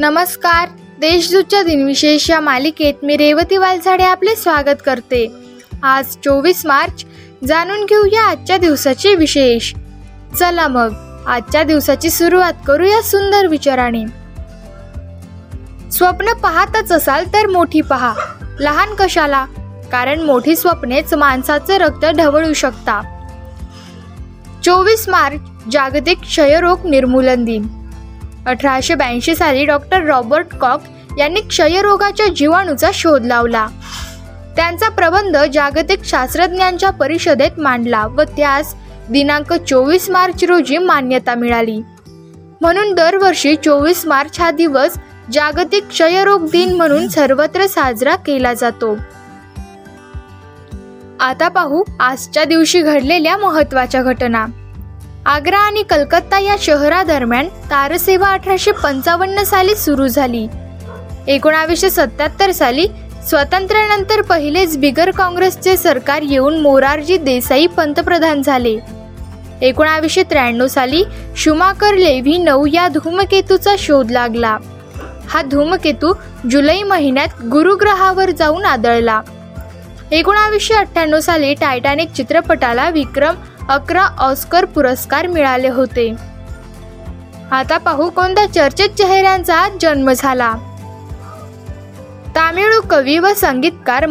नमस्कार. देशदूतच्या दिनविशेष या मालिकेत मी रेवती वालझाडे आपले स्वागत करते. आज चोवीस मार्च. जाणून घेऊया आजच्या दिवसाचे विशेष. चला मग आजच्या दिवसाची सुरुवात करूया सुंदर विचाराने. स्वप्न पाहतच असाल तर मोठी पहा. लहान कशाला? कारण मोठी स्वप्नेच माणसाचे रक्त ढवळू शकता. चोवीस मार्च. जागतिक क्षयरोग निर्मूलन दिन. अठराशे ब्याऐंशी साली डॉक्टर रॉबर्ट कॉक यांनी क्षयरोगाच्या जीवाणूचा शोध लावला. त्यांचा प्रबंध जागतिक शास्त्रज्ञांच्या परिषदेत मांडला व त्यास दिनांक चोवीस मार्च रोजी मान्यता मिळाली. म्हणून दरवर्षी चोवीस मार्च हा दिवस जागतिक क्षयरोग दिन म्हणून सर्वत्र साजरा केला जातो. आता पाहू आजच्या दिवशी घडलेल्या महत्त्वाच्या घटना. आग्रा आणि कलकत्ता या शहरादरम्यान तारसेवा अठराशे पंचावन्न साली सुरू झाली. एकोणावीसशे सत्याहत्तर साली स्वातंत्र्यानंतर पहिलेच बिगर काँग्रेसचे सरकार येऊन मोरारजी देसाई पंतप्रधान झाले. एकोणावीसशे त्र्याण्णव साली शुमाकर लेव्ही नऊ या धूमकेतूचा शोध लागला. हा धूमकेतू जुलै महिन्यात गुरुग्रहावर जाऊन आदळला. एकोणावीसशे अठ्ठ्याण्णव साली टायटॅनिक चित्रपटाला विक्रम अकरा ऑस्कर पुरस्कार मिळाले होते. आता पाहू कोणत्या चर्चित चेहऱ्यांचा जन्म झाला. तामिळू कवी व संगीतकार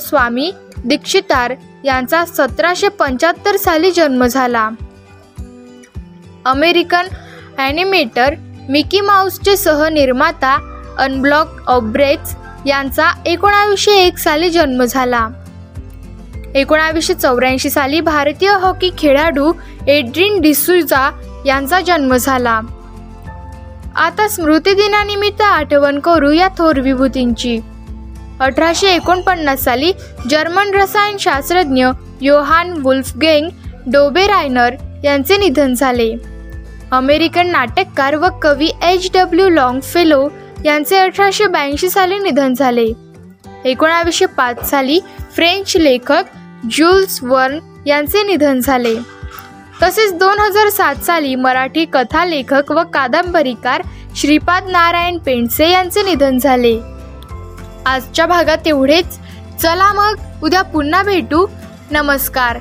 स्वामी दीक्षितार यांचा सतराशे पंच्याहत्तर साली जन्म झाला. अमेरिकन ॲनिमेटर मिकी माऊसचे सहनिर्माता अनब्लॉक ऑब्रेक्स यांचा एकोणावीसशे एक साली जन्म झाला. एकोणावीसशे चौऱ्याऐंशी साली भारतीय हॉकी खेळाडू एड्रिन डिसुजा यांचा जन्म झाला. आता स्मृती दिनानिमित्त आठवण करू या थोर विभूतींची. अठराशे एकोणपन्नास साली जर्मन रसायनशास्त्रज्ञ योहान वुल्फगेंग डोबे रायनर यांचे निधन झाले. अमेरिकन नाटककार व कवी एच डब्ल्यू लॉंग फेलो यांचे अठराशे ब्याऐंशी साली निधन झाले. एकोणावीसशे पाच साली फ्रेंच लेखक जुल्स वर्न यांचे निधन झाले. तसेच दोन हजार सात साली मराठी कथा लेखक व कादंबरीकार श्रीपाद नारायण पेंडसे यांचे निधन झाले. आजच्या भागात एवढेच. चला मग उद्या पुन्हा भेटू. नमस्कार.